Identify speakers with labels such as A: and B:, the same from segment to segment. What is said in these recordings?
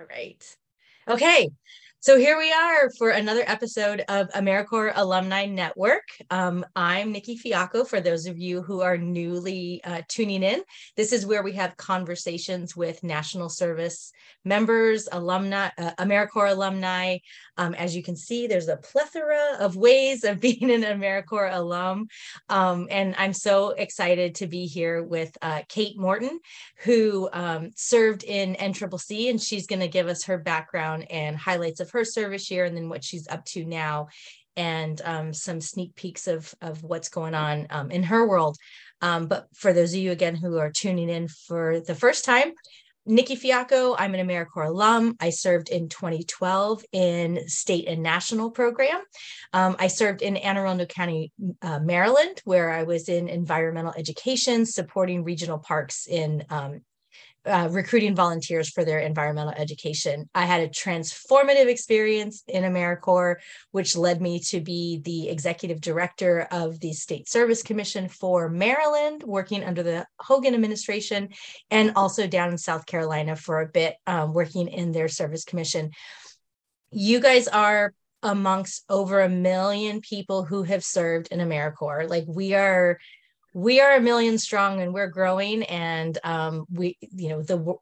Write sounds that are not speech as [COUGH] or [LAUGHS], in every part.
A: All right. Okay. So here we are for another episode of AmeriCorps Alumni Network. Um, I'm Nikki Fiacco. For those of you who are newly uh, tuning in, this is where we have conversations with national service members, alumni, uh, AmeriCorps alumni. Um, as you can see, there's a plethora of ways of [LAUGHS] being an AmeriCorps alum. Um, and I'm so excited to be here with uh, Kate Morton, who um, served in NCCC, and she's going to give us her background and highlights of her service year and then what she's up to now and um, some sneak peeks of, of what's going on um, in her world. Um, but for those of you again who are tuning in for the first time, Nikki Fiacco, I'm an AmeriCorps alum. I served in 2012 in state and national program. Um, I served in Anne Arundel County, uh, Maryland, where I was in environmental education, supporting regional parks in um, uh, recruiting volunteers for their environmental education. I had a transformative experience in AmeriCorps, which led me to be the executive director of the State Service Commission for Maryland, working under the Hogan administration, and also down in South Carolina for a bit, um, working in their service commission. You guys are amongst over a million people who have served in AmeriCorps. Like we are we are a million strong and we're growing and um, we you know the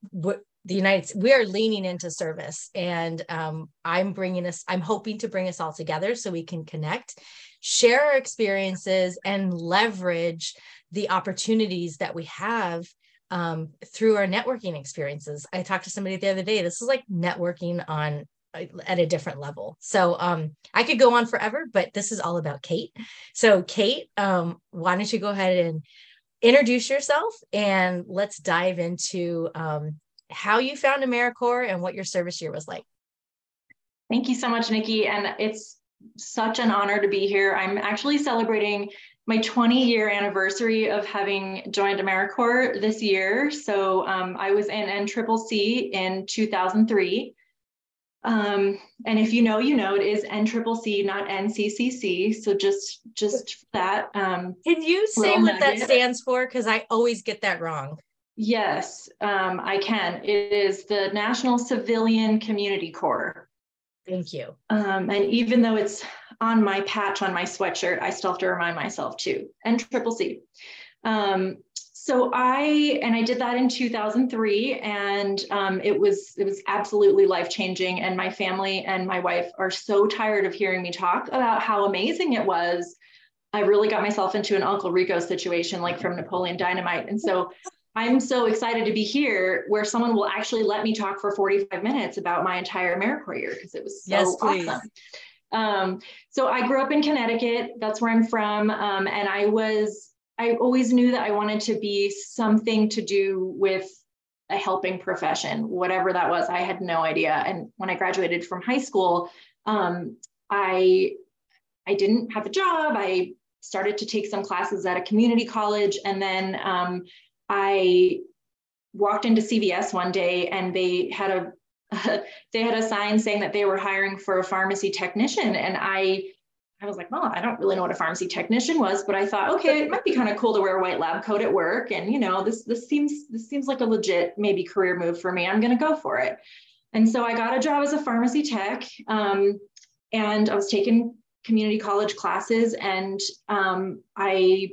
A: the united we are leaning into service and um, i'm bringing us i'm hoping to bring us all together so we can connect share our experiences and leverage the opportunities that we have um, through our networking experiences. I talked to somebody the other day this is like networking on at a different level. So um, I could go on forever, but this is all about Kate. So Kate, um, why don't you go ahead and introduce yourself and let's dive into um, how you found AmeriCorps and what your service year was like.
B: Thank you so much, Nikki. And it's such an honor to be here. I'm actually celebrating my 20 year anniversary of having joined AmeriCorps this year. So um, I was in NCCC in 2003. Um, and if you know, you know, it is NCCC, not NCCC. So just just that. Um,
A: Can you say what that stands for? Because I always get that wrong.
B: Yes, um, I can. It is the National Civilian Community Corps.
A: Thank you.
B: Um, and even though it's on my patch on my sweatshirt, I still have to remind myself too. NCCC. Um, so I and I did that in 2003, and um, it was it was absolutely life changing. And my family and my wife are so tired of hearing me talk about how amazing it was. I really got myself into an Uncle Rico situation, like from Napoleon Dynamite, and so. [LAUGHS] I'm so excited to be here where someone will actually let me talk for 45 minutes about my entire AmeriCorps year because it was so yes, awesome. Um, so I grew up in Connecticut. That's where I'm from. Um, and I was I always knew that I wanted to be something to do with a helping profession, whatever that was. I had no idea. And when I graduated from high school, um, I I didn't have a job. I started to take some classes at a community college, and then um, I walked into CVS one day, and they had a [LAUGHS] they had a sign saying that they were hiring for a pharmacy technician, and I I was like, well, I don't really know what a pharmacy technician was, but I thought, [LAUGHS] okay, it might be kind of cool to wear a white lab coat at work. And you know, this this seems this seems like a legit maybe career move for me. I'm going to go for it. And so I got a job as a pharmacy tech, um, and I was taking community college classes, and um, I,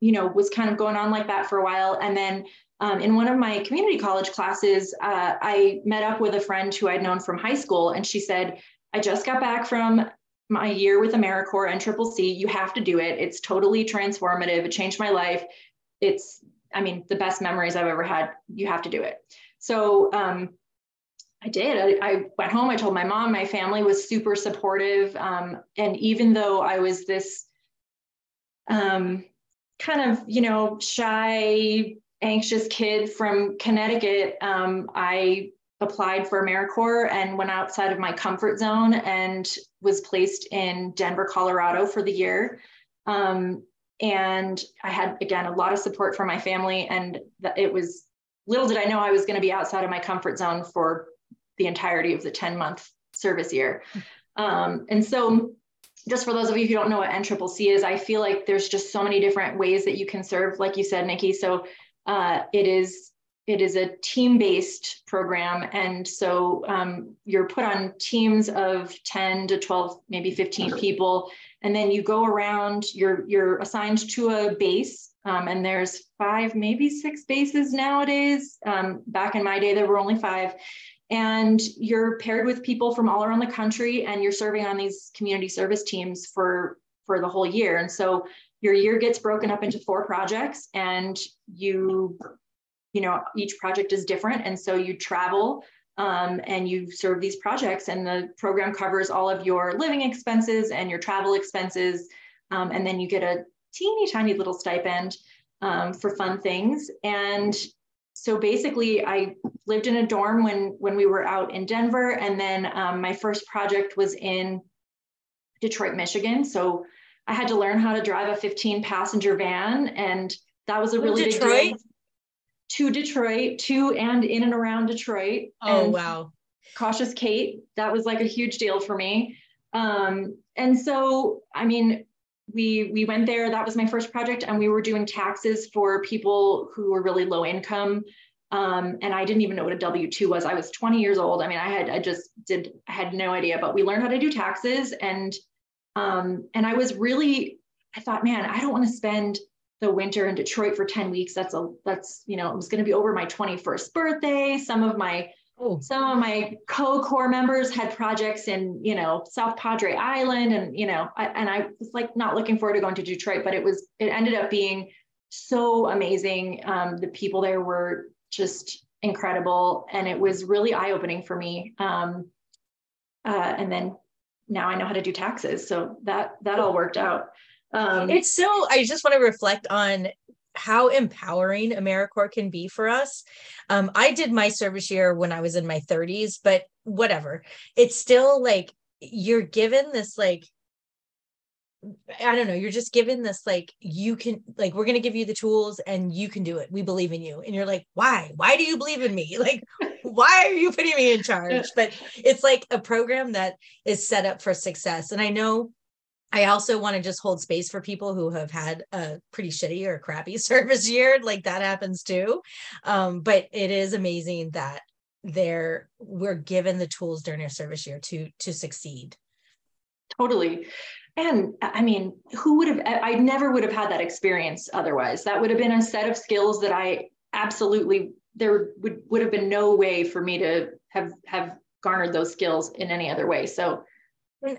B: you know, was kind of going on like that for a while. And then um, in one of my community college classes, uh, I met up with a friend who I'd known from high school, and she said, I just got back from my year with AmeriCorps and Triple C. You have to do it. It's totally transformative. It changed my life. It's, I mean, the best memories I've ever had. You have to do it. So um, I did. I, I, went home. I told my mom. My family was super supportive. Um, and even though I was this um, kind of, you know, shy, anxious kid from Connecticut, um, I applied for AmeriCorps and went outside of my comfort zone and was placed in Denver, Colorado for the year. Um, and I had, again, a lot of support from my family. And it was little did I know I was going to be outside of my comfort zone for the entirety of the 10 month service year. Um, and so, just for those of you who don't know what NCCC is, I feel like there's just so many different ways that you can serve, like you said, Nikki. So, uh, it is it is a team-based program. And so um, you're put on teams of 10 to 12 maybe 15 people. And then you go around you're you're assigned to a base um, and there's five maybe six bases nowadays. Um, back in my day there were only five. And you're paired with people from all around the country and you're serving on these community service teams for for the whole year. And so your year gets broken up into four projects and you you know each project is different. And so you travel um, and you serve these projects and the program covers all of your living expenses and your travel expenses. Um, and then you get a teeny tiny little stipend um, for fun things. And so basically i lived in a dorm when when we were out in denver. And then um, my first project was in detroit michigan. So i had to learn how to drive a 15 passenger van and that was a really
A: Detroit?
B: big deal to Detroit, to and in and around Detroit.
A: Oh, wow.
B: Cautious Kate, that was like a huge deal for me. Um, and so, I mean, we we went there. That was my first project, and we were doing taxes for people who were really low income. Um, and I didn't even know what a W two was. I was 20 years old. I mean, I had I just did had no idea. But we learned how to do taxes, and um, and I was really I thought, man, I don't want to spend the winter in Detroit for 10 weeks. That's a that's you know it was going to be over my 21st birthday. Some of my
A: Oh.
B: some of my co-Corps members had projects in you know South Padre Island, and you know I, and I was like not looking forward to going to Detroit, but it was it ended up being so amazing. Um, the people there were just incredible, and it was really eye opening for me. Um, uh, and then now I know how to do taxes, so that that all worked out. Um,
A: it's so i just want to reflect on how empowering AmeriCorps can be for us. Um, I did my service year when I was in my 30s, but whatever. It's still like you're given this like I don't know, you're just given this like you can like we're going to give you the tools and you can do it. We believe in you. And you're like, "Why? Why do you believe in me? [LAUGHS] Like why are you putting me in charge?" But it's like a program that is set up for success. And I know I also want to just hold space for people who have had a pretty shitty or crappy [LAUGHS] service year. Like that happens too. Um, but it is amazing that they're we're given the tools during our service year to to succeed.
B: Totally. And I mean, who would have, I never would have had that experience otherwise. That would have been a set of skills that I absolutely, there would, would have been no way for me to have, have garnered those skills in any other way. So,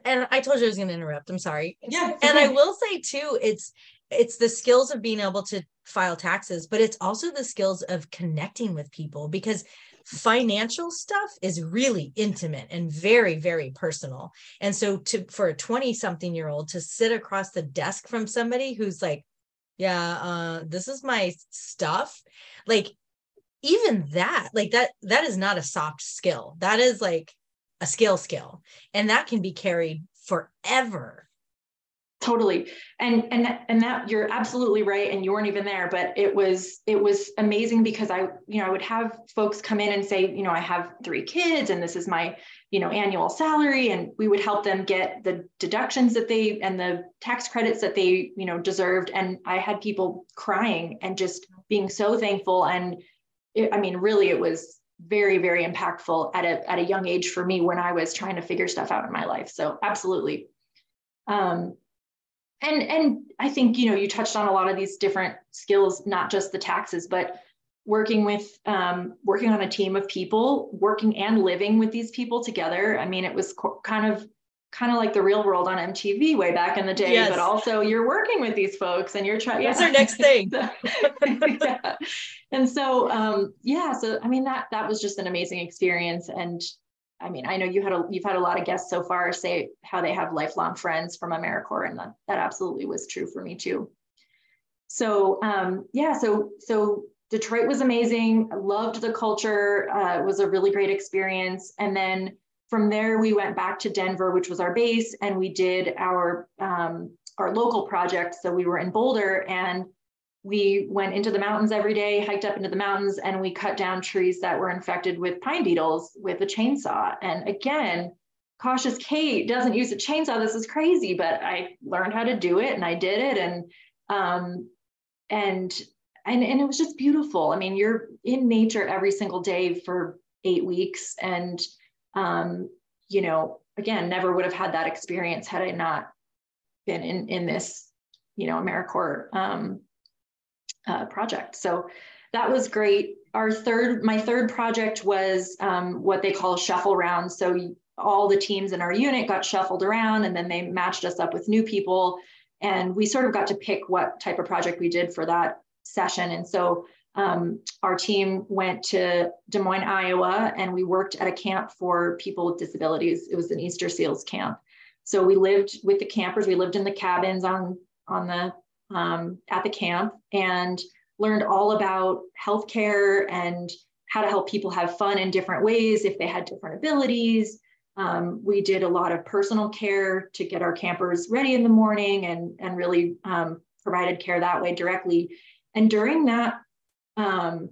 A: and, I told you I was going to interrupt. I'm sorry.
B: Yeah.
A: And I will say too, it's, it's the skills of being able to file taxes, but it's also the skills of connecting with people because financial stuff is really intimate and very very personal and so to for a 20 something year old to sit across the desk from somebody who's like yeah uh this is my stuff like even that like that that is not a soft skill that is like a skill skill and that can be carried forever.
B: Totally. And and and that you're absolutely right and you weren't even there but it was it was amazing because i you know i would have folks come in and say you know i have three kids and this is my you know annual salary and we would help them get the deductions that they and the tax credits that they you know deserved and i had people crying and just being so thankful and it, i mean really it was very very impactful at a at a young age for me when i was trying to figure stuff out in my life. So absolutely. Um, and and i think you know you touched on a lot of these different skills not just the taxes but working with um, working on a team of people working and living with these people together. I mean it was co- kind of kind of like the real world on mtv way back in the day
A: Yes.
B: but also you're working with these folks and you're trying
A: That's our next thing. [LAUGHS]
B: yeah. and so um, yeah so i mean that that was just an amazing experience and I mean, I know you had a you've had a lot of guests so far say how they have lifelong friends from AmeriCorps, and that, that absolutely was true for me too. So um, yeah, so so Detroit was amazing. I loved the culture. Uh, it was a really great experience. And then from there, we went back to Denver, which was our base, and we did our um, our local project. So we were in Boulder, and we went into the mountains every day, hiked up into the mountains, and we cut down trees that were infected with pine beetles with a chainsaw. And again, cautious Kate doesn't use a chainsaw. This is crazy, but I learned how to do it, and I did it, and um, and and, and it was just beautiful. I mean, you're in nature every single day for eight weeks. And, um, you know, again, never would have had that experience had I not been in, in this, you know, AmeriCorps um, uh, project. So that was great. Our third, my third project was um, what they call shuffle rounds. So all the teams in our unit got shuffled around and then they matched us up with new people. And we sort of got to pick what type of project we did for that session. And so um, our team went to Des Moines, Iowa, and we worked at a camp for people with disabilities. It was an Easter Seals camp. So we lived with the campers. We lived in the cabins on on the um, at the camp and learned all about healthcare and how to help people have fun in different ways if they had different abilities. Um, we did a lot of personal care to get our campers ready in the morning and, and really um, provided care that way directly. And during that um,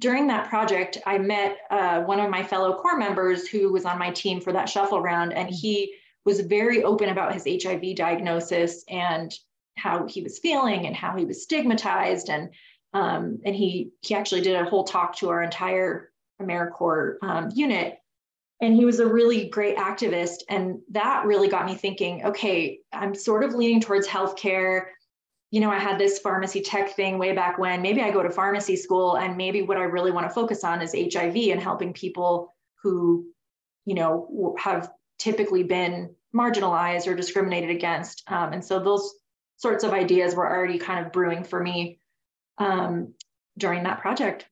B: during that project, I met uh, one of my fellow Corps members who was on my team for that shuffle round, and he was very open about his HIV diagnosis and how he was feeling and how he was stigmatized. And um, and he he actually did a whole talk to our entire AmeriCorps um, unit. And he was a really great activist. And that really got me thinking okay, I'm sort of leaning towards healthcare you know, I had this pharmacy tech thing way back when. Maybe I go to pharmacy school and maybe what I really want to focus on is HIV and helping people who, you know, have typically been marginalized or discriminated against. Um, and so those sorts of ideas were already kind of brewing for me um, during that project.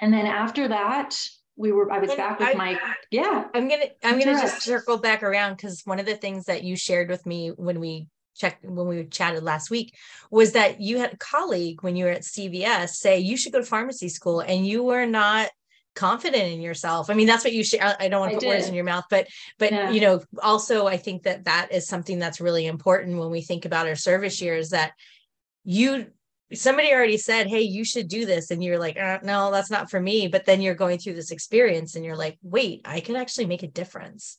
B: And then after that, we were I was back with I, my yeah.
A: I'm gonna I'm gonna just circle back around because one of the things that you shared with me when we checked when we chatted last week was that you had a colleague when you were at CVS say you should go to pharmacy school and you were not confident in yourself. I mean, that's what you share. I don't want to put words in your mouth, but, but, yeah. you know, also I think that that is something that's really important when we think about our service years that you, somebody already said, Hey, you should do this. And you're like, uh, no, that's not for me. But then you're going through this experience and you're like, wait, I can actually make a difference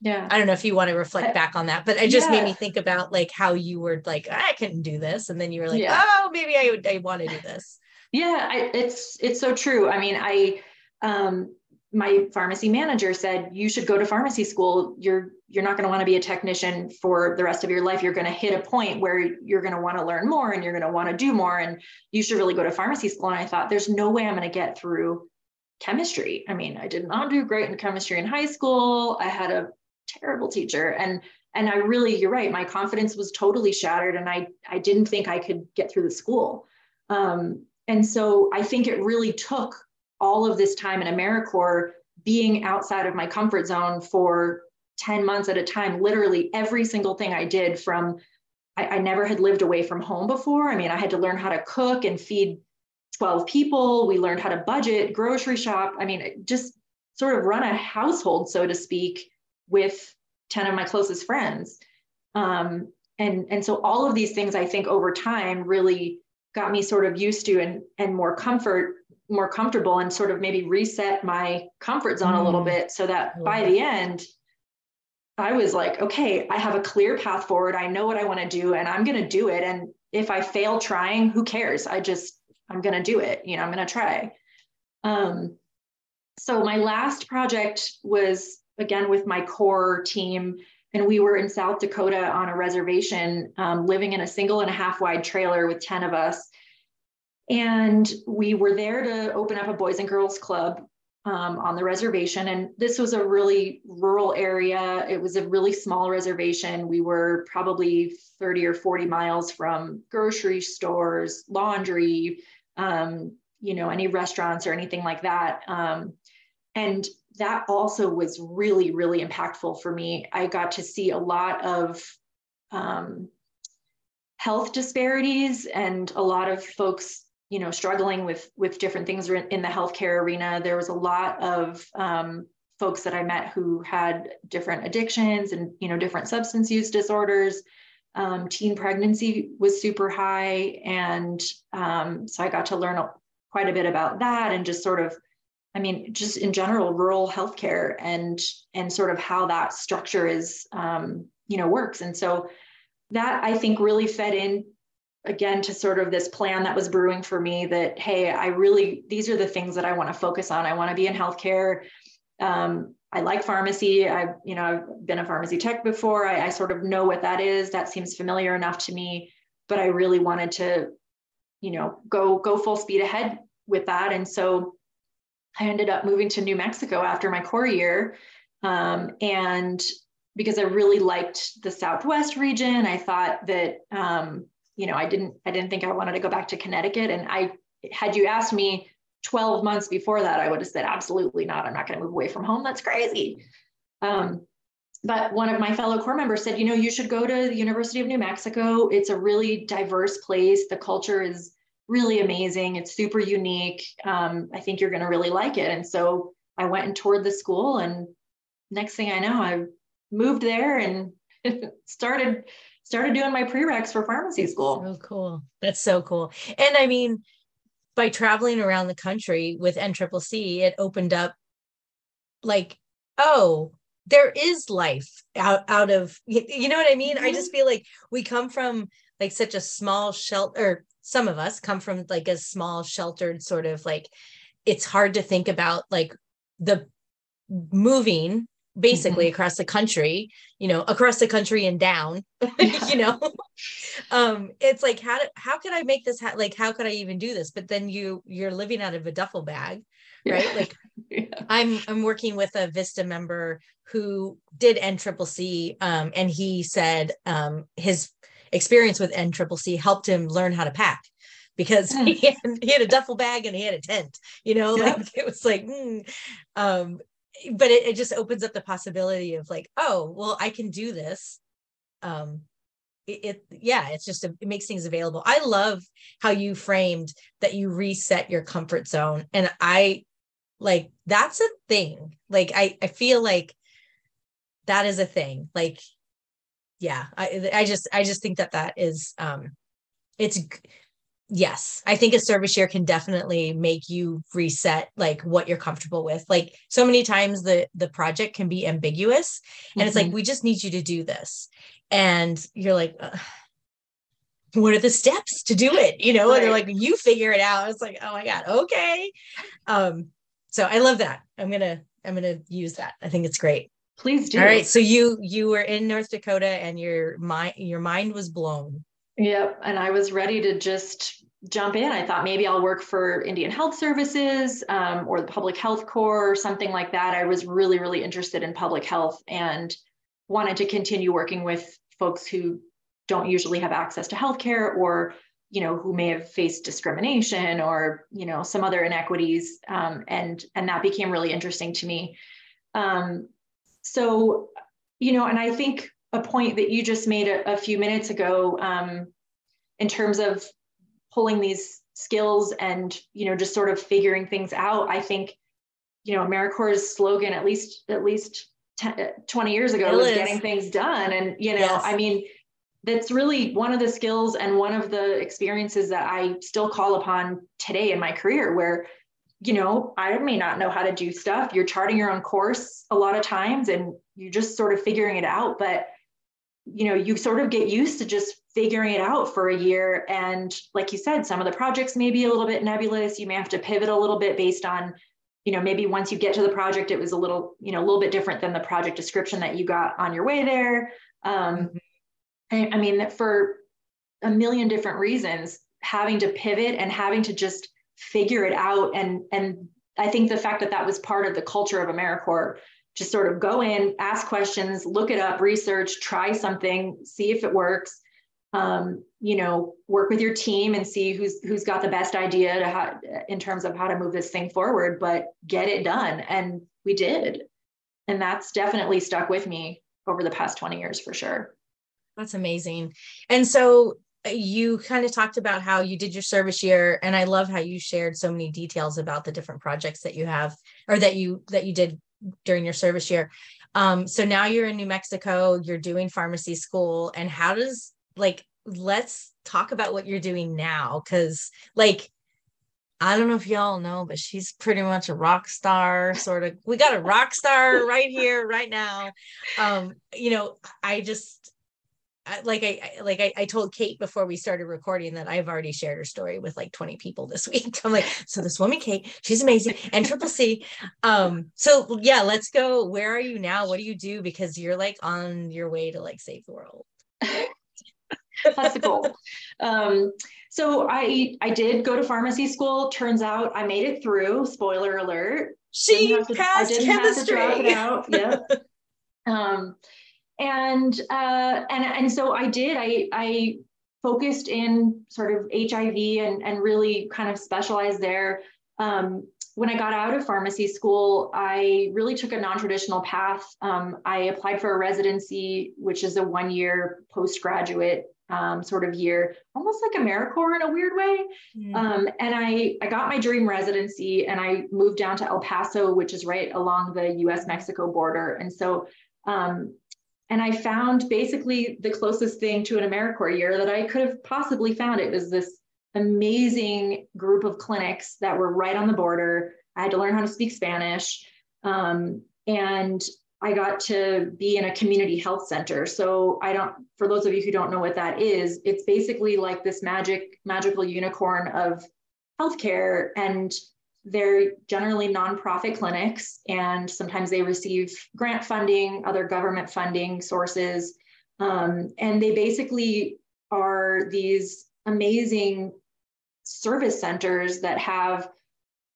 B: yeah.
A: I don't know if you want to reflect back on that but it just yeah. made me think about like how you were like i couldn't do this and then you were like yeah. oh maybe i i want to do this.
B: Yeah I, it's it's so true. I mean i um my pharmacy manager said you should go to pharmacy school. You're you're not going to want to be a technician for the rest of your life. You're going to hit a point where you're going to want to learn more and you're going to want to do more and you should really go to pharmacy school. And i thought there's no way i'm going to get through chemistry. I mean i did not do great in chemistry in high school. I had a terrible teacher. And and i really you're right my confidence was totally shattered and i i didn't think i could get through the school. Um, and so i think it really took all of this time in americorps being outside of my comfort zone for 10 months at a time literally every single thing i did from I, I never had lived away from home before. I mean i had to learn how to cook and feed 12 people. We learned how to budget grocery shop. I mean just sort of run a household so to speak with 10 of my closest friends. Um, and, and so all of these things I think over time really got me sort of used to and, and more comfort, more comfortable and sort of maybe reset my comfort zone mm. a little mm. bit so that by the end, I was like, okay, I have a clear path forward. I know what I want to do and I'm going to do it. And if I fail trying, who cares? I just, I'm going to do it. You know, I'm going to try. Um, so my last project was again with my core team and we were in South Dakota on a reservation, um, living in a single and a half wide trailer with 10 of us. And we were there to open up a Boys and Girls Club um, on the reservation. And this was a really rural area. It was a really small reservation. We were probably 30 or 40 miles from grocery stores, laundry, um, you know, any restaurants or anything like that. Um, and that also was really, really impactful for me. I got to see a lot of um, health disparities and a lot of folks, you know, struggling with with different things in the healthcare arena. There was a lot of um, folks that I met who had different addictions and you know different substance use disorders. Um, teen pregnancy was super high, and um, so I got to learn quite a bit about that and just sort of I mean, just in general, rural healthcare and and sort of how that structure is, um, you know, works. And so that I think really fed in again to sort of this plan that was brewing for me that hey i really these are the things that i want to focus on. I want to be in healthcare. Um, i like pharmacy. I've you know i've been a pharmacy tech before. I, I sort of know what that is. That seems familiar enough to me but i really wanted to you know go go full speed ahead with that. And so i ended up moving to new mexico after my Corps year um, and because i really liked the southwest region i thought that um, you know, I didn't, I didn't think I wanted to go back to Connecticut. And I, had you asked me 12 months before that, I would have said, absolutely not. I'm not going to move away from home. That's crazy. Um, but one of my fellow Corps members said, you know, you should go to the University of New Mexico. It's a really diverse place. The culture is really amazing. It's super unique. Um, I think you're going to really like it. And so I went and toured the school, and next thing I know, I moved there and [LAUGHS] started started doing my prereqs for pharmacy school.
A: Oh, cool. That's so cool. And I mean, by traveling around the country with NCCC, it opened up like, oh, there is life out out of you know what I mean? Mm-hmm. I just feel like we come from like such a small shelter some of us come from like a small sheltered sort of like it's hard to think about like the moving basically mm-hmm. across the country you know across the country and down [LAUGHS] yeah. you know um it's like how do, how could i make this ha- like how could i even do this but then you you're living out of a duffel bag right yeah. like [LAUGHS] yeah. i'm i'm working with a vista member who did nccc um and he said um his experience with nccc helped him learn how to pack because [LAUGHS] he had, he had, a duffel bag and he had a tent you know like it was like mm. um but it, it just opens up the possibility of like oh well i can do this. Um it, it, yeah it's just a, it makes things available. I love how you framed that you reset your comfort zone. And i like that's a thing. Like i i feel like that is a thing. Like yeah i i just i just think that that is um it's yes i think a service year can definitely make you reset like what you're comfortable with. Like so many times the the project can be ambiguous and mm-hmm. it's like mm-hmm. we just need you to do this. And you're like uh, what are the steps to do it? You know right. and they're like you figure it out. It's like oh my god okay. Um so i love that. I'm gonna i'm gonna use that. I think it's great
B: please do
A: all right so you you were in north dakota and your mind your mind was blown
B: Yep. And I was ready to just jump in. I thought maybe I'll work for Indian Health Services um, or the Public Health Corps or something like that. I was really, really interested in public health and wanted to continue working with folks who don't usually have access to healthcare or you know who may have faced discrimination or you know some other inequities um, and and that became really interesting to me um, so you know and i think a point that you just made a, a few minutes ago um, in terms of pulling these skills and you know just sort of figuring things out i think you know americorps slogan at least at least 10, uh, 20 years ago it was is. getting things done and you know yes. i mean that's really one of the skills and one of the experiences that i still call upon today in my career where you know i may not know how to do stuff. You're charting your own course a lot of times and you're just sort of figuring it out but you know you sort of get used to just figuring it out for a year. And like you said some of the projects may be a little bit nebulous. You may have to pivot a little bit based on you know maybe once you get to the project it was a little you know a little bit different than the project description that you got on your way there. Um, I, I mean for a million different reasons having to pivot and having to just figure it out and and i think the fact that that was part of the culture of americorps just sort of go in, ask questions, look it up, research, try something, see if it works. Um, you know, work with your team and see who's who's got the best idea to how, in terms of how to move this thing forward, but get it done. And we did. And that's definitely stuck with me over the past 20 years for sure.
A: That's amazing. And so you kind of talked about how you did your service year and i love how you shared so many details about the different projects that you have or that you that you did during your service year. Um, so now you're in New Mexico, you're doing pharmacy school, and how does like let's talk about what you're doing now because like I don't know if y'all know, but she's pretty much a rock star, sort of. We got a rock star right here, right now. Um, you know, I just like I like I, I, told Kate before we started recording that I've already shared her story with like 20 people this [LAUGHS] week. I'm like, so this woman Kate, she's amazing, and Triple C. Um, so yeah, let's go. Where are you now? What do you do? Because you're like on your way to like save the world. [LAUGHS]
B: That's the goal. Um, so I I did go to pharmacy school. Turns out I made it through. Spoiler alert.
A: She to, passed chemistry.
B: Yep. um, and uh, and and so I did. I I focused in sort of HIV and and really kind of specialized there. Um, when I got out of pharmacy school, I really took a non-traditional path. Um, I applied for a residency, which is a one-year postgraduate um, sort of year, almost like AmeriCorps in a weird way. Mm-hmm. Um, and I, I got my dream residency and I moved down to El Paso, which is right along the US Mexico border. And so um, and I found basically the closest thing to an AmeriCorps year that I could have possibly found. It was this amazing group of clinics that were right on the border. I had to learn how to speak Spanish. Um, and I got to be in a community health center. So I don't, for those of you who don't know what that is, it's basically like this magic, magical unicorn of healthcare. And they're generally nonprofit clinics, and sometimes they receive grant funding, other government funding sources. Um, and they basically are these amazing service centers that have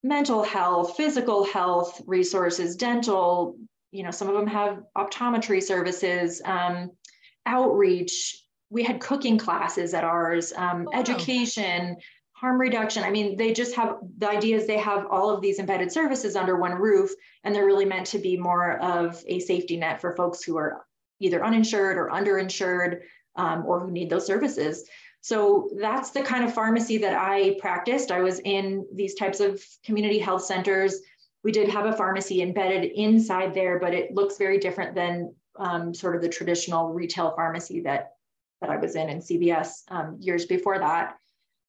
B: mental health, physical health resources, dental, you know, some of them have optometry services, um, outreach. We had cooking classes at ours, um, oh, education, harm reduction. I mean, they just have the idea is they have all of these embedded services under one roof, and they're really meant to be more of a safety net for folks who are either uninsured or underinsured um, or who need those services. So that's the kind of pharmacy that I practiced. I was in these types of community health centers. We did have a pharmacy embedded inside there, but it looks very different than um, sort of the traditional retail pharmacy that that I was in in CVS um, years before that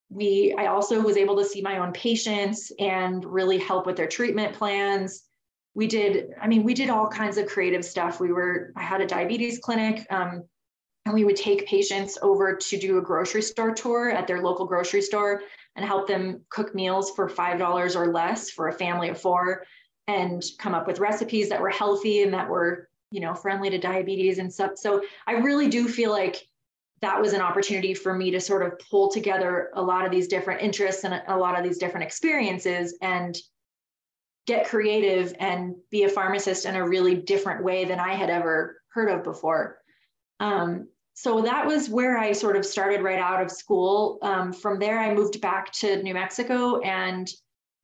B: we i also was able to see my own patients and really help with their treatment plans. We did i mean we did all kinds of creative stuff. We were i had a diabetes clinic um, and we would take patients over to do a grocery store tour at their local grocery store and help them cook meals for $5 or less for a family of four and come up with recipes that were healthy and that were you know friendly to diabetes and stuff. So i really do feel like that was an opportunity for me to sort of pull together a lot of these different interests and a lot of these different experiences and get creative and be a pharmacist in a really different way than I had ever heard of before. Um, so that was where I sort of started right out of school. Um, from there, I moved back to New Mexico and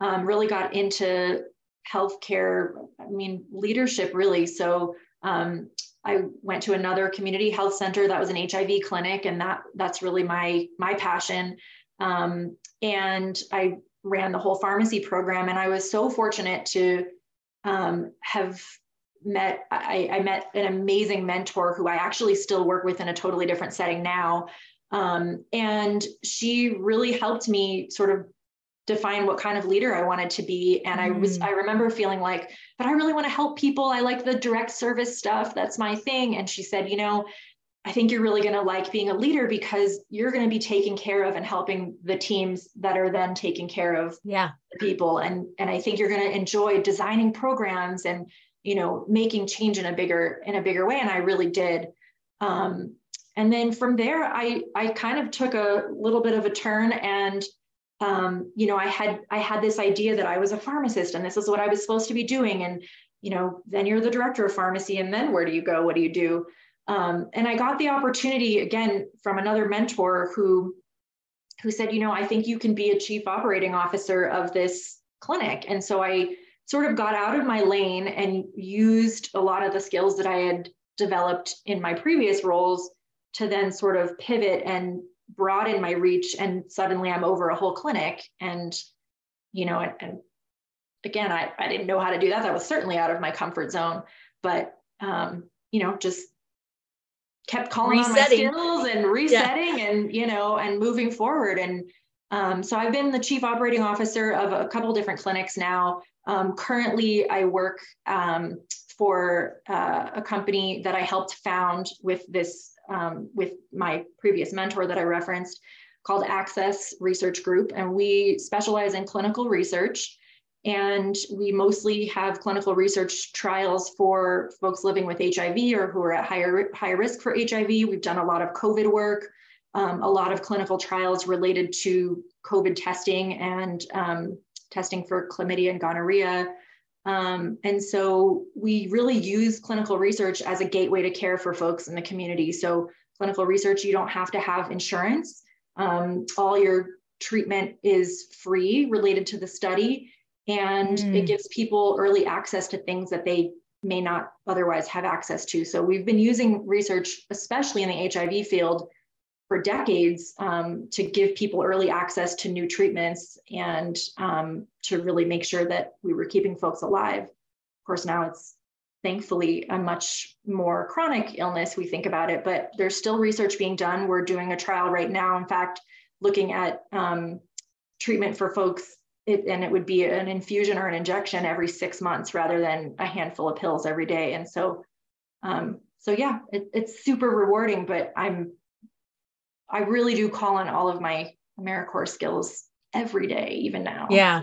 B: um, really got into healthcare, I mean, leadership really. So um, I went to another community health center that was an HIV clinic, and that that's really my my passion. Um, and I ran the whole pharmacy program, and I was so fortunate to um, have met. I, I, met an amazing mentor who I actually still work with in a totally different setting now, um, and she really helped me sort of define what kind of leader I wanted to be. And. I was, mm. I remember feeling like, but I really want to help people. I like the direct service stuff. That's my thing. And she said, you know, I think you're really going to like being a leader because you're going to be taking care of and helping the teams that are then taking care of
A: yeah.
B: the people. And, and I think you're going to enjoy designing programs and, you know, making change in a bigger, in a bigger way. And I really did. Um, and then from there, I, I kind of took a little bit of a turn and um, you know, I had I had this idea that I was a pharmacist and this is what I was supposed to be doing. And you know, then you're the director of pharmacy, and then where do you go? What do you do? Um, and I got the opportunity again from another mentor who who said, you know, I think you can be a chief operating officer of this clinic. And so I sort of got out of my lane and used a lot of the skills that I had developed in my previous roles to then sort of pivot and broaden my reach and suddenly i'm over a whole clinic and you know and, and again I, I didn't know how to do that that was certainly out of my comfort zone but um, you know just kept calling resetting. on my skills and resetting yeah. and you know and moving forward and Um, so I've been the chief operating officer of a couple different clinics now. Um, currently, I work um, for uh, a company that I helped found with this um, with my previous mentor that I referenced called Access Research Group, and we specialize in clinical research. And we mostly have clinical research trials for folks living with HIV or who are at higher, higher risk for HIV. We've done a lot of COVID work, um, a lot of clinical trials related to COVID testing and um, testing for chlamydia and gonorrhea. Um, and so we really use clinical research as a gateway to care for folks in the community. So clinical research, you don't have to have insurance. Um, all your treatment is free related to the study and mm. it gives people early access to things that they may not otherwise have access to. So we've been using research, especially in the HIV field, for decades um, to give people early access to new treatments and um, to really make sure that we were keeping folks alive. Of course, now it's thankfully a much more chronic illness we think about it but there's still research being done we're doing a trial right now in fact looking at um, treatment for folks it, and it would be an infusion or an injection every six months rather than a handful of pills every day and so um, so yeah it, it's super rewarding but i'm i really do call on all of my americorps skills every day even now.
A: Yeah.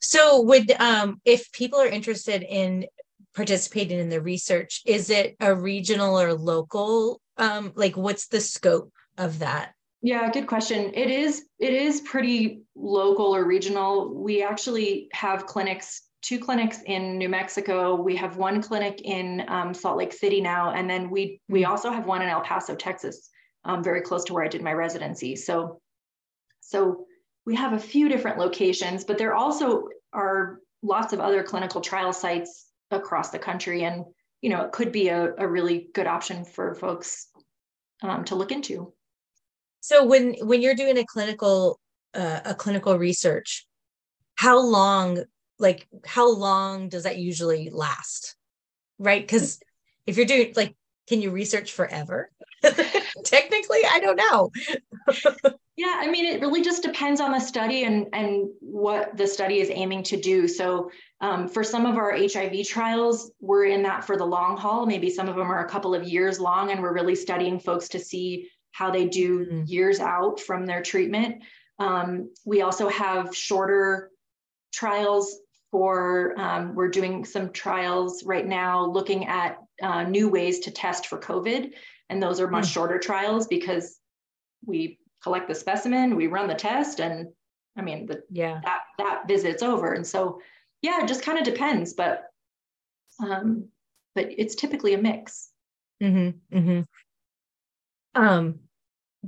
A: So would um if people are interested in participating in the research is it a regional or local um like what's the scope of that?
B: Yeah good question. It is it is pretty local or regional. We actually have clinics two clinics in new mexico. We have one clinic in um, salt lake city now and then we we hmm. also have one in el paso texas um, very close to where i did my residency so so we have a few different locations but there also are lots of other clinical trial sites across the country. And, you know, it could be a, a really good option for folks um, to look into.
A: So when when you're doing a clinical uh, a clinical research, how long like how long does that usually last? Right? Because if you're doing like, can you research forever? [LAUGHS] Technically, I don't know. [LAUGHS]
B: Yeah, I mean, it really just depends on the study and, and what the study is aiming to do. So, um, for some of our HIV trials, we're in that for the long haul. Maybe some of them are a couple of years long, and we're really studying folks to see how they do mm-hmm. years out from their treatment. Um, we also have shorter trials for, um, we're doing some trials right now looking at uh, new ways to test for COVID. And those are much mm-hmm. shorter trials because we collect the specimen, we run the test, and I mean, the, yeah, that that visit's over. And so, yeah, it just kind of depends, but um, but it's typically a mix.
A: Mm-hmm, mm-hmm. Um,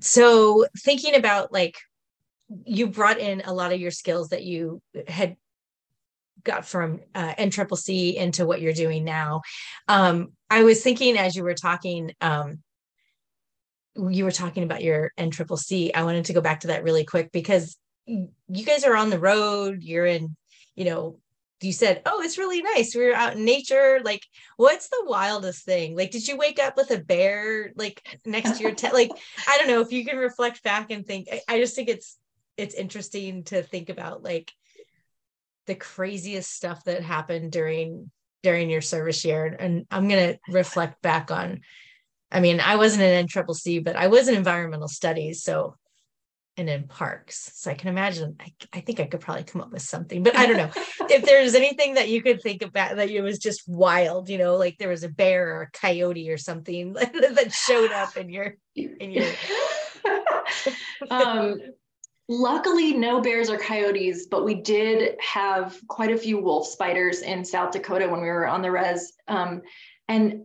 A: so thinking about like you brought in a lot of your skills that you had got from uh, NCCC into what you're doing now. Um, I was thinking as you were talking, um, you were talking about your NCCC. I wanted to go back to that really quick because you guys are on the road. You're in, you know, you said, "Oh, it's really nice. We are out in nature." Like, what's the wildest thing? Like, did you wake up with a bear like next to your [LAUGHS] tent? like, I don't know if you can reflect back and think. I, I just think it's it's interesting to think about like the craziest stuff that happened during during your service year, and I'm gonna reflect back on I mean, I wasn't in NCCC, but I was in environmental studies. So, and in parks. So I can imagine, I, I think I could probably come up with something, but I don't know [LAUGHS] if there's anything that you could think about that it was just wild, you know, like there was a bear or a coyote or something [LAUGHS] that showed up in your, in your. [LAUGHS]
B: um, luckily no bears or coyotes, but we did have quite a few wolf spiders in South Dakota when we were on the res. Um, and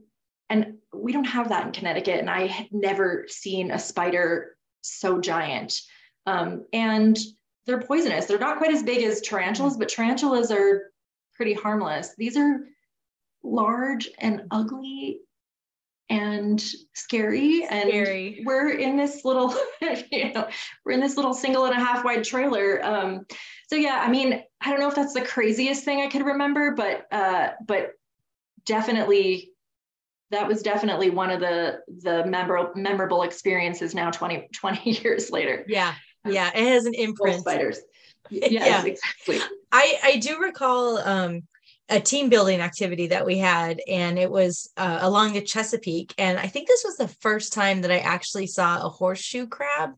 B: and we don't have that in Connecticut. And I had never seen a spider so giant. Um, and they're poisonous. They're not quite as big as tarantulas, but tarantulas are pretty harmless. These are large and ugly and scary. And
A: scary.
B: we're in this little, [LAUGHS] you know, we're in this little single and a half wide trailer. Um, so yeah, I mean, I don't know if that's the craziest thing I could remember, but uh, but definitely that was definitely one of the the memorable memorable experiences now 20 20 [LAUGHS] years later
A: yeah Yeah, it has an imprint.
B: spiders. [LAUGHS] Yes, yeah, exactly.
A: I I do recall um a team building activity that we had and it was uh, along the chesapeake and i think this was the first time that i actually saw a horseshoe crab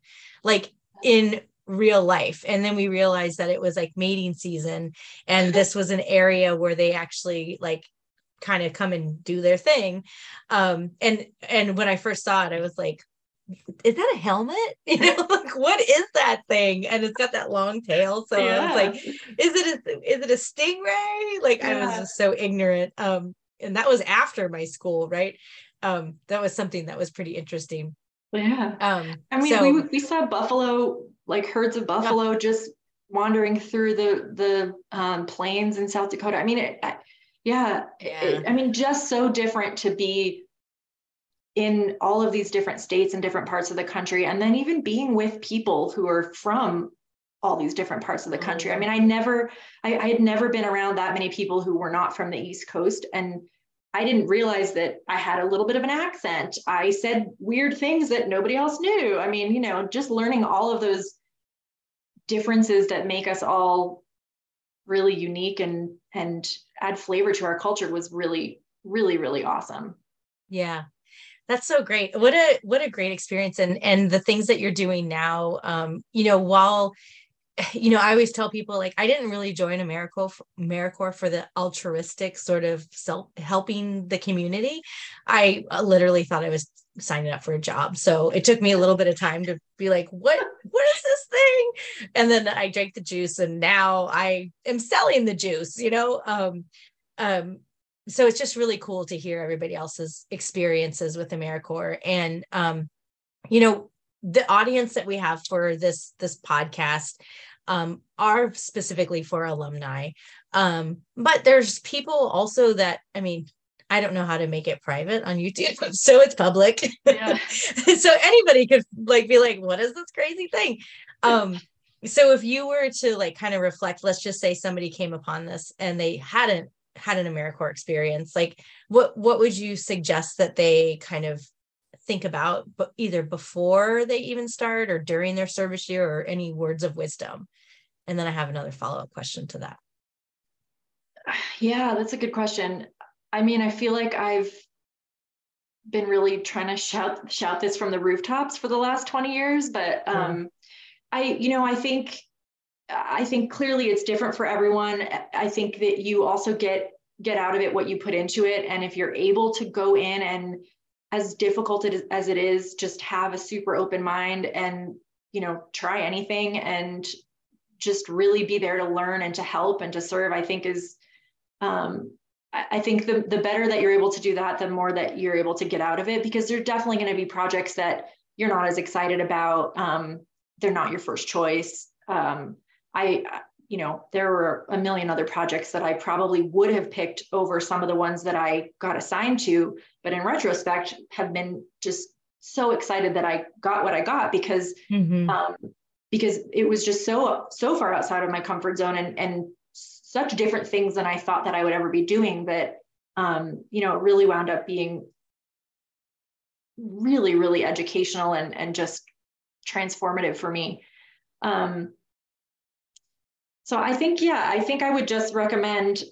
A: like in real life and then we realized that it was like mating season and this was an area where they actually like kind of come and do their thing. Um and and when i first saw it i was like is that a helmet? [LAUGHS] You know, like what is that thing? And it's got that long tail. So yeah. I was like, is it a is it a stingray? Like yeah. I was just so ignorant. Um, and that was after my school, right? Um, that was something that was pretty interesting.
B: Yeah. Um, I mean, so, we we saw buffalo, like herds of buffalo, yeah. just wandering through the the um, plains in South Dakota. I mean, it, I, yeah, yeah. It, I mean, just so different to be in all of these different states and different parts of the country and then even being with people who are from all these different parts of the country. I mm-hmm. mean i never I, I, had never been around that many people who were not from the east coast and i didn't realize that i had a little bit of an accent. I said weird things that nobody else knew. I mean you know just learning all of those differences that make us all really unique and and add flavor to our culture was really really really awesome.
A: Yeah that's so great. What a what a great experience and and the things that you're doing now um you know while [SIGHS] you know i always tell people like i didn't really join americorps americorps for the altruistic sort of self helping the community. I uh, literally thought i was signing up for a job. So it took me a little bit of time to be like what what is this thing? And then i drank the juice and now i am selling the juice you know? Um um so it's just really cool to hear everybody else's experiences with AmeriCorps. And um, you know, the audience that we have for this this podcast um, are specifically for alumni. Um, but there's people also that I mean, I don't know how to make it private on YouTube, [LAUGHS] so it's public. Yeah. [LAUGHS] so anybody could like be like, "What is this crazy thing?" Um, so if you were to like kind of reflect, let's just say somebody came upon this and they hadn't had an AmeriCorps experience, like what what would you suggest that they kind of think about, but either before they even start or during their service year, or any words of wisdom? And then I have another follow up question to that.
B: Yeah, that's a good question. I mean, I feel like I've been really trying to shout shout this from the rooftops for the last 20 years, but um, yeah. I, you know, I think I think clearly it's different for everyone. I think that you also get get out of it what you put into it and if you're able to go in and as difficult as it is just have a super open mind and you know try anything and just really be there to learn and to help and to serve i think is um, I think the, the better that you're able to do that, the more that you're able to get out of it, because there's definitely going to be projects that you're not as excited about. Um, they're not your first choice. Um, I, you know, there were a million other projects that I probably would have picked over some of the ones that I got assigned to, but in retrospect, have been just so excited that I got what I got because mm-hmm. um, because it was just so so far outside of my comfort zone and and such different things than I thought that I would ever be doing that um, you know it really wound up being really really educational and and just transformative for me. Um, so I think, yeah, I think I would just recommend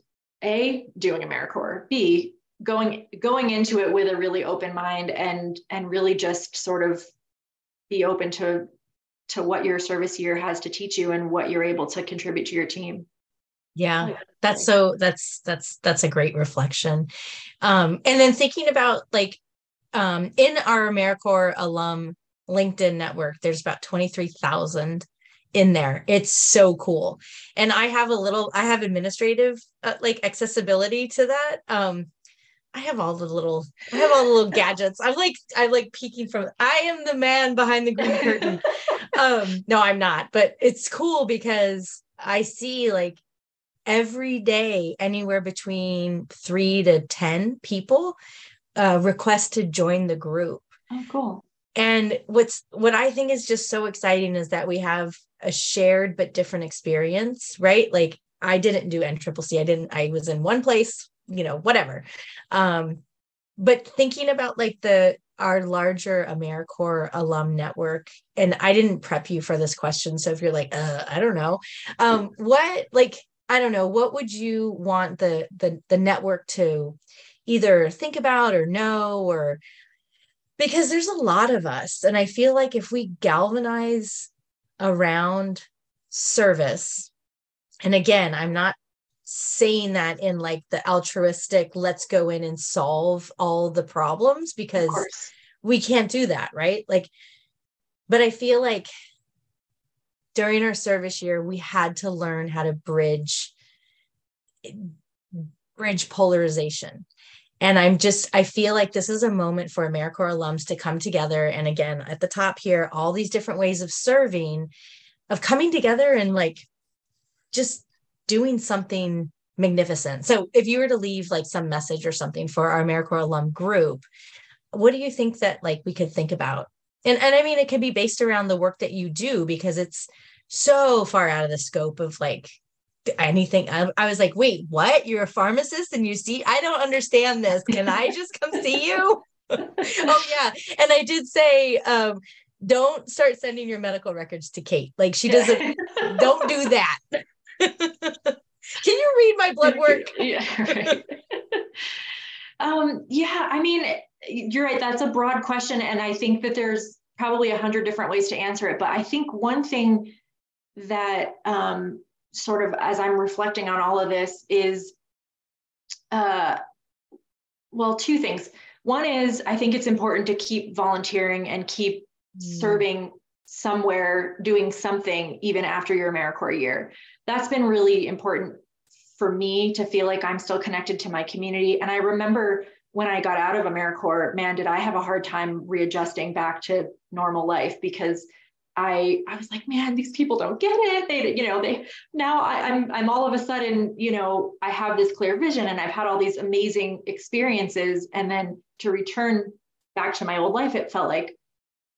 B: A, doing AmeriCorps, B, going going into it with a really open mind and and really just sort of be open to to what your service year has to teach you and what you're able to contribute to your team.
A: Yeah that's so that's that's that's a great reflection. Um and then thinking about like um in our americorps alum linkedin network there's about 23000 in there. It's so cool. And I have a little, I have administrative uh, like accessibility to that. Um, I have all the little, I have all the little gadgets. I'm like, I'm like peeking from, I am the man behind the green curtain. [LAUGHS] um, no, I'm not, but it's cool because I see like every day anywhere between three to 10 people uh, request to join the group.
B: Oh, cool
A: and what's what i think is just so exciting is that we have a shared but different experience right like i didn't do NCCC i didn't i was in one place you know whatever um but thinking about like the our larger AmeriCorps alum network, and I didn't prep you for this question. So if you're like, uh, I don't know, um, what like I don't know, what would you want the the the network to either think about or know or because there's a lot of us and I feel like if we galvanize around service. And again, I'm not saying that in like the altruistic let's go in and solve all the problems because we can't do that right? Like but i feel like during our service year we had to learn how to bridge bridge polarization and i'm just i feel like this is a moment for americorps alums to come together and again at the top here all these different ways of serving of coming together and like just doing something magnificent. So if you were to leave like some message or something for our AmeriCorps alum group, what do you think that like we could think about? And and I mean it could be based around the work that you do because it's so far out of the scope of like anything. I, I was like, wait, what? You're a pharmacist and you see, I don't understand this. Can I just come see you? [LAUGHS] oh yeah. And I did say, um, don't start sending your medical records to Kate. Like she doesn't, [LAUGHS] don't do that. [LAUGHS] Can you read my blood work?
B: yeah. Right. um, yeah. I mean, you're right. That's a broad question. And I think that there's probably a hundred different ways to answer it. But I think one thing that um, sort of as I'm reflecting on all of this is, uh, well, two things. One is I think it's important to keep volunteering and keep mm. serving somewhere doing something even after your AmeriCorps year. That's been really important for me to feel like I'm still connected to my community. And I remember when I got out of AmeriCorps, man, did I have a hard time readjusting back to normal life because I I was like, man, these people don't get it. They, you know, they now I, I'm I'm all of a sudden, you know, I have this clear vision and I've had all these amazing experiences. And then to return back to my old life, it felt like,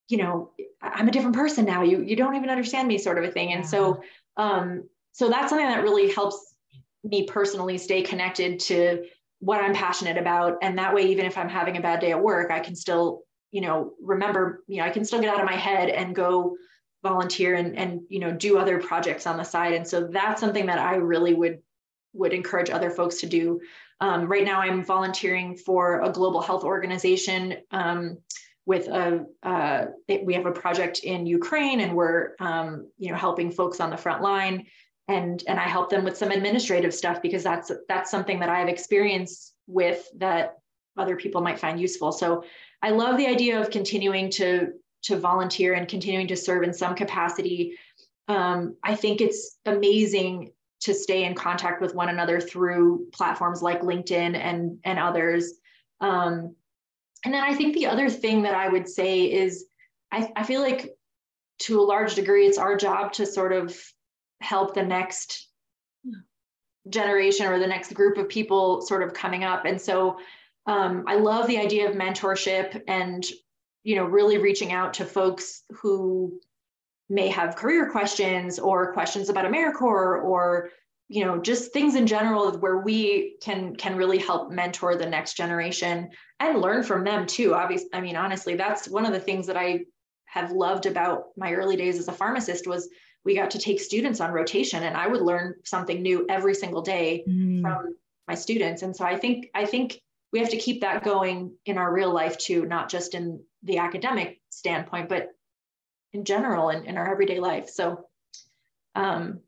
B: you know, I'm a different person now. You you don't even understand me, sort of a thing. And so um, so that's something that really helps me personally stay connected to what I'm passionate about. And that way, even if I'm having a bad day at work, I can still, you know, remember, you know, I can still get out of my head and go volunteer and, and, you know, do other projects on the side. And so that's something that I really would, would encourage other folks to do. Um, right now, I'm volunteering for a global health organization um, with a, uh, we have a project in Ukraine and we're, um, you know, helping folks on the front line and and I help them with some administrative stuff because that's that's something that I have experience with that other people might find useful. So I love the idea of continuing to to volunteer and continuing to serve in some capacity. Um, I think it's amazing to stay in contact with one another through platforms like LinkedIn and and others. Um, and then I think the other thing that I would say is I, I feel like to a large degree it's our job to sort of help the next generation or the next group of people sort of coming up. And so um, I love the idea of mentorship and you know really reaching out to folks who may have career questions or questions about AmeriCorps or you know just things in general where we can can really help mentor the next generation and learn from them too obviously i mean honestly that's one of the things that i have loved about my early days as a pharmacist was we got to take students on rotation and i would learn something new every single day mm. from my students and so i think i think we have to keep that going in our real life too not just in the academic standpoint but in general in, in our everyday life so um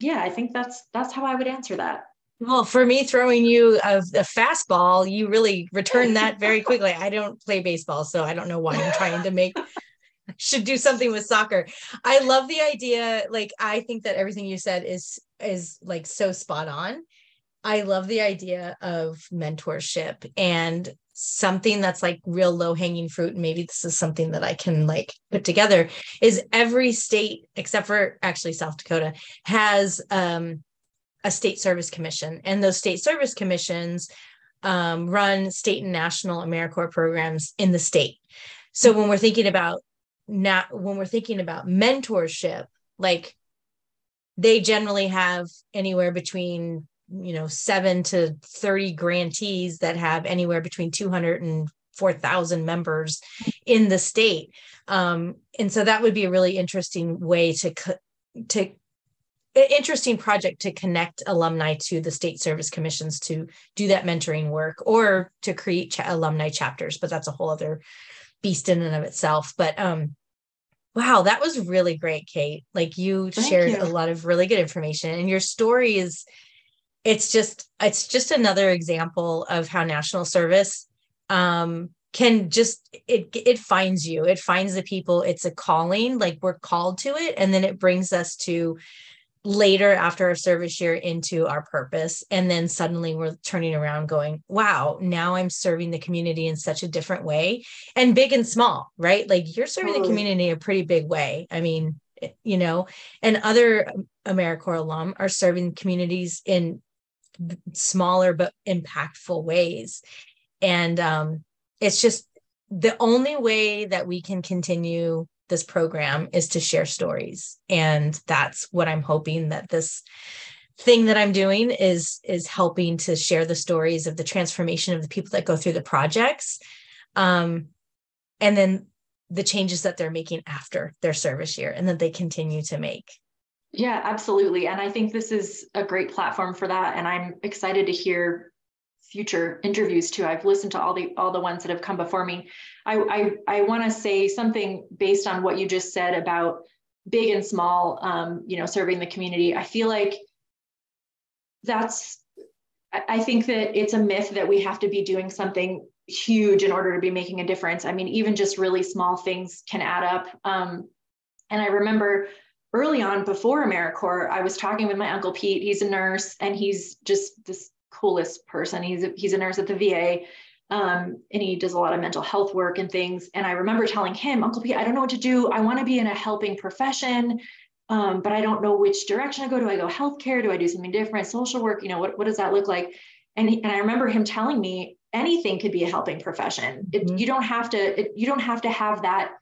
B: yeah i think that's that's how i would answer that
A: well, for me, throwing you a, a fastball, you really return that [LAUGHS] very quickly. I don't play baseball, so I don't know why I'm trying to make [LAUGHS] should do something with soccer. I love the idea. Like, I think that everything you said is is like so spot on. I love the idea of mentorship and something that's like real low hanging fruit. And maybe this is something that I can like put together is every state, except for actually South Dakota, has um, a state service commission. And those state service commissions um, run state and national AmeriCorps programs in the state. So when we're thinking about not when we're thinking about mentorship like they generally have anywhere between you know 7 to 30 grantees that have anywhere between 200 and 4,000 members in the state. Um, and so that would be a really interesting way to, to interesting project to connect alumni to the state service commissions to do that mentoring work or to create cha- alumni chapters but that's a whole other beast in and of itself but um wow that was really great kate like you Thank shared you. a lot of really good information and your story is it's just it's just another example of how national service um can just it it finds you. It finds the people. It's a calling like we're called to it and then it brings us to later after our service year into our purpose. And then suddenly we're turning around going wow now i'm serving the community in such a different way. And big and small right? Like you're serving the community a pretty big way. I mean eh, you know and other americorps alum are serving communities in smaller but impactful ways. And um it's just the only way that we can continue this program is to share stories. And that's what i'm hoping that this thing that i'm doing is is helping to share the stories of the transformation of the people that go through the projects um, and then the changes that they're making after their service year and that they continue to make
B: yeah absolutely and i think this is a great platform for that and i'm excited to hear future interviews too. I've listened to all the all the ones that have come before me. I I, I want to say something based on what you just said about big and small, um, you know, serving the community. I feel like that's. I think that it's a myth that we have to be doing something huge in order to be making a difference. I mean, even just really small things can add up. Um, and I remember early on before AmeriCorps, I was talking with my uncle Pete. He's a nurse and he's just this coolest person. He's a, he's a nurse at the VA. Um, and he does a lot of mental health work and things. And I remember telling him, Uncle Pete, I don't know what to do. I want to be in a helping profession, um, but I don't know which direction I go. Do I go healthcare? Do I do something different? Social work? You know, what, what does that look like? And, he, and I remember him telling me anything could be a helping profession. It, mm-hmm. You don't have to. It, you don't have to have that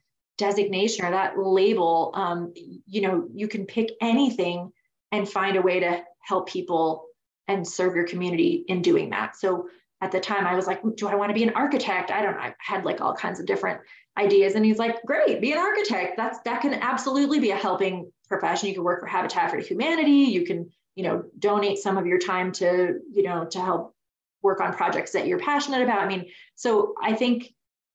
B: designation or that label. Um, you know, you can pick anything and find a way to help people and serve your community in doing that. So at the time I was like, do I want to be an architect? I don't know. I had like all kinds of different ideas. And he's like, great, be an architect. That's that can absolutely be a helping profession. You can work for Habitat for Humanity. You can, you know, donate some of your time to, you know, to help work on projects that you're passionate about. I mean, so I think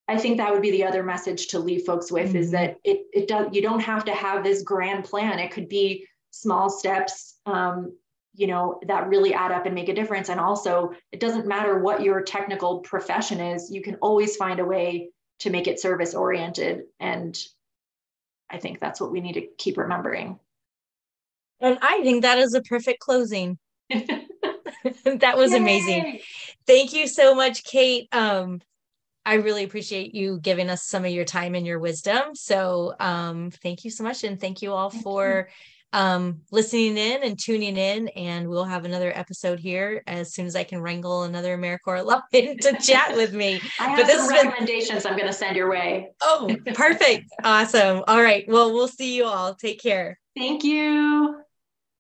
B: I think that would be the other message to leave folks with mm-hmm. is that it it does you don't have to have this grand plan. It could be small steps um, you know that really add up and make a difference and also it doesn't matter what your technical profession is you can always find a way to make it service oriented and i think that's what we need to keep remembering
A: and i think that is a perfect closing [LAUGHS] [LAUGHS] that was Yay! amazing thank you so much kate um I really appreciate you giving us some of your time and your wisdom. So, um, thank you so much. And thank you all thank for you um, listening in and tuning in. And we'll have another episode here as soon as I can wrangle another AmeriCorps alum [LAUGHS] to chat with me. [LAUGHS]
B: I have but this some recommendations been... I'm going to send your way.
A: Oh, perfect. [LAUGHS] awesome. All right. Well, we'll see you all. Take care.
B: Thank you.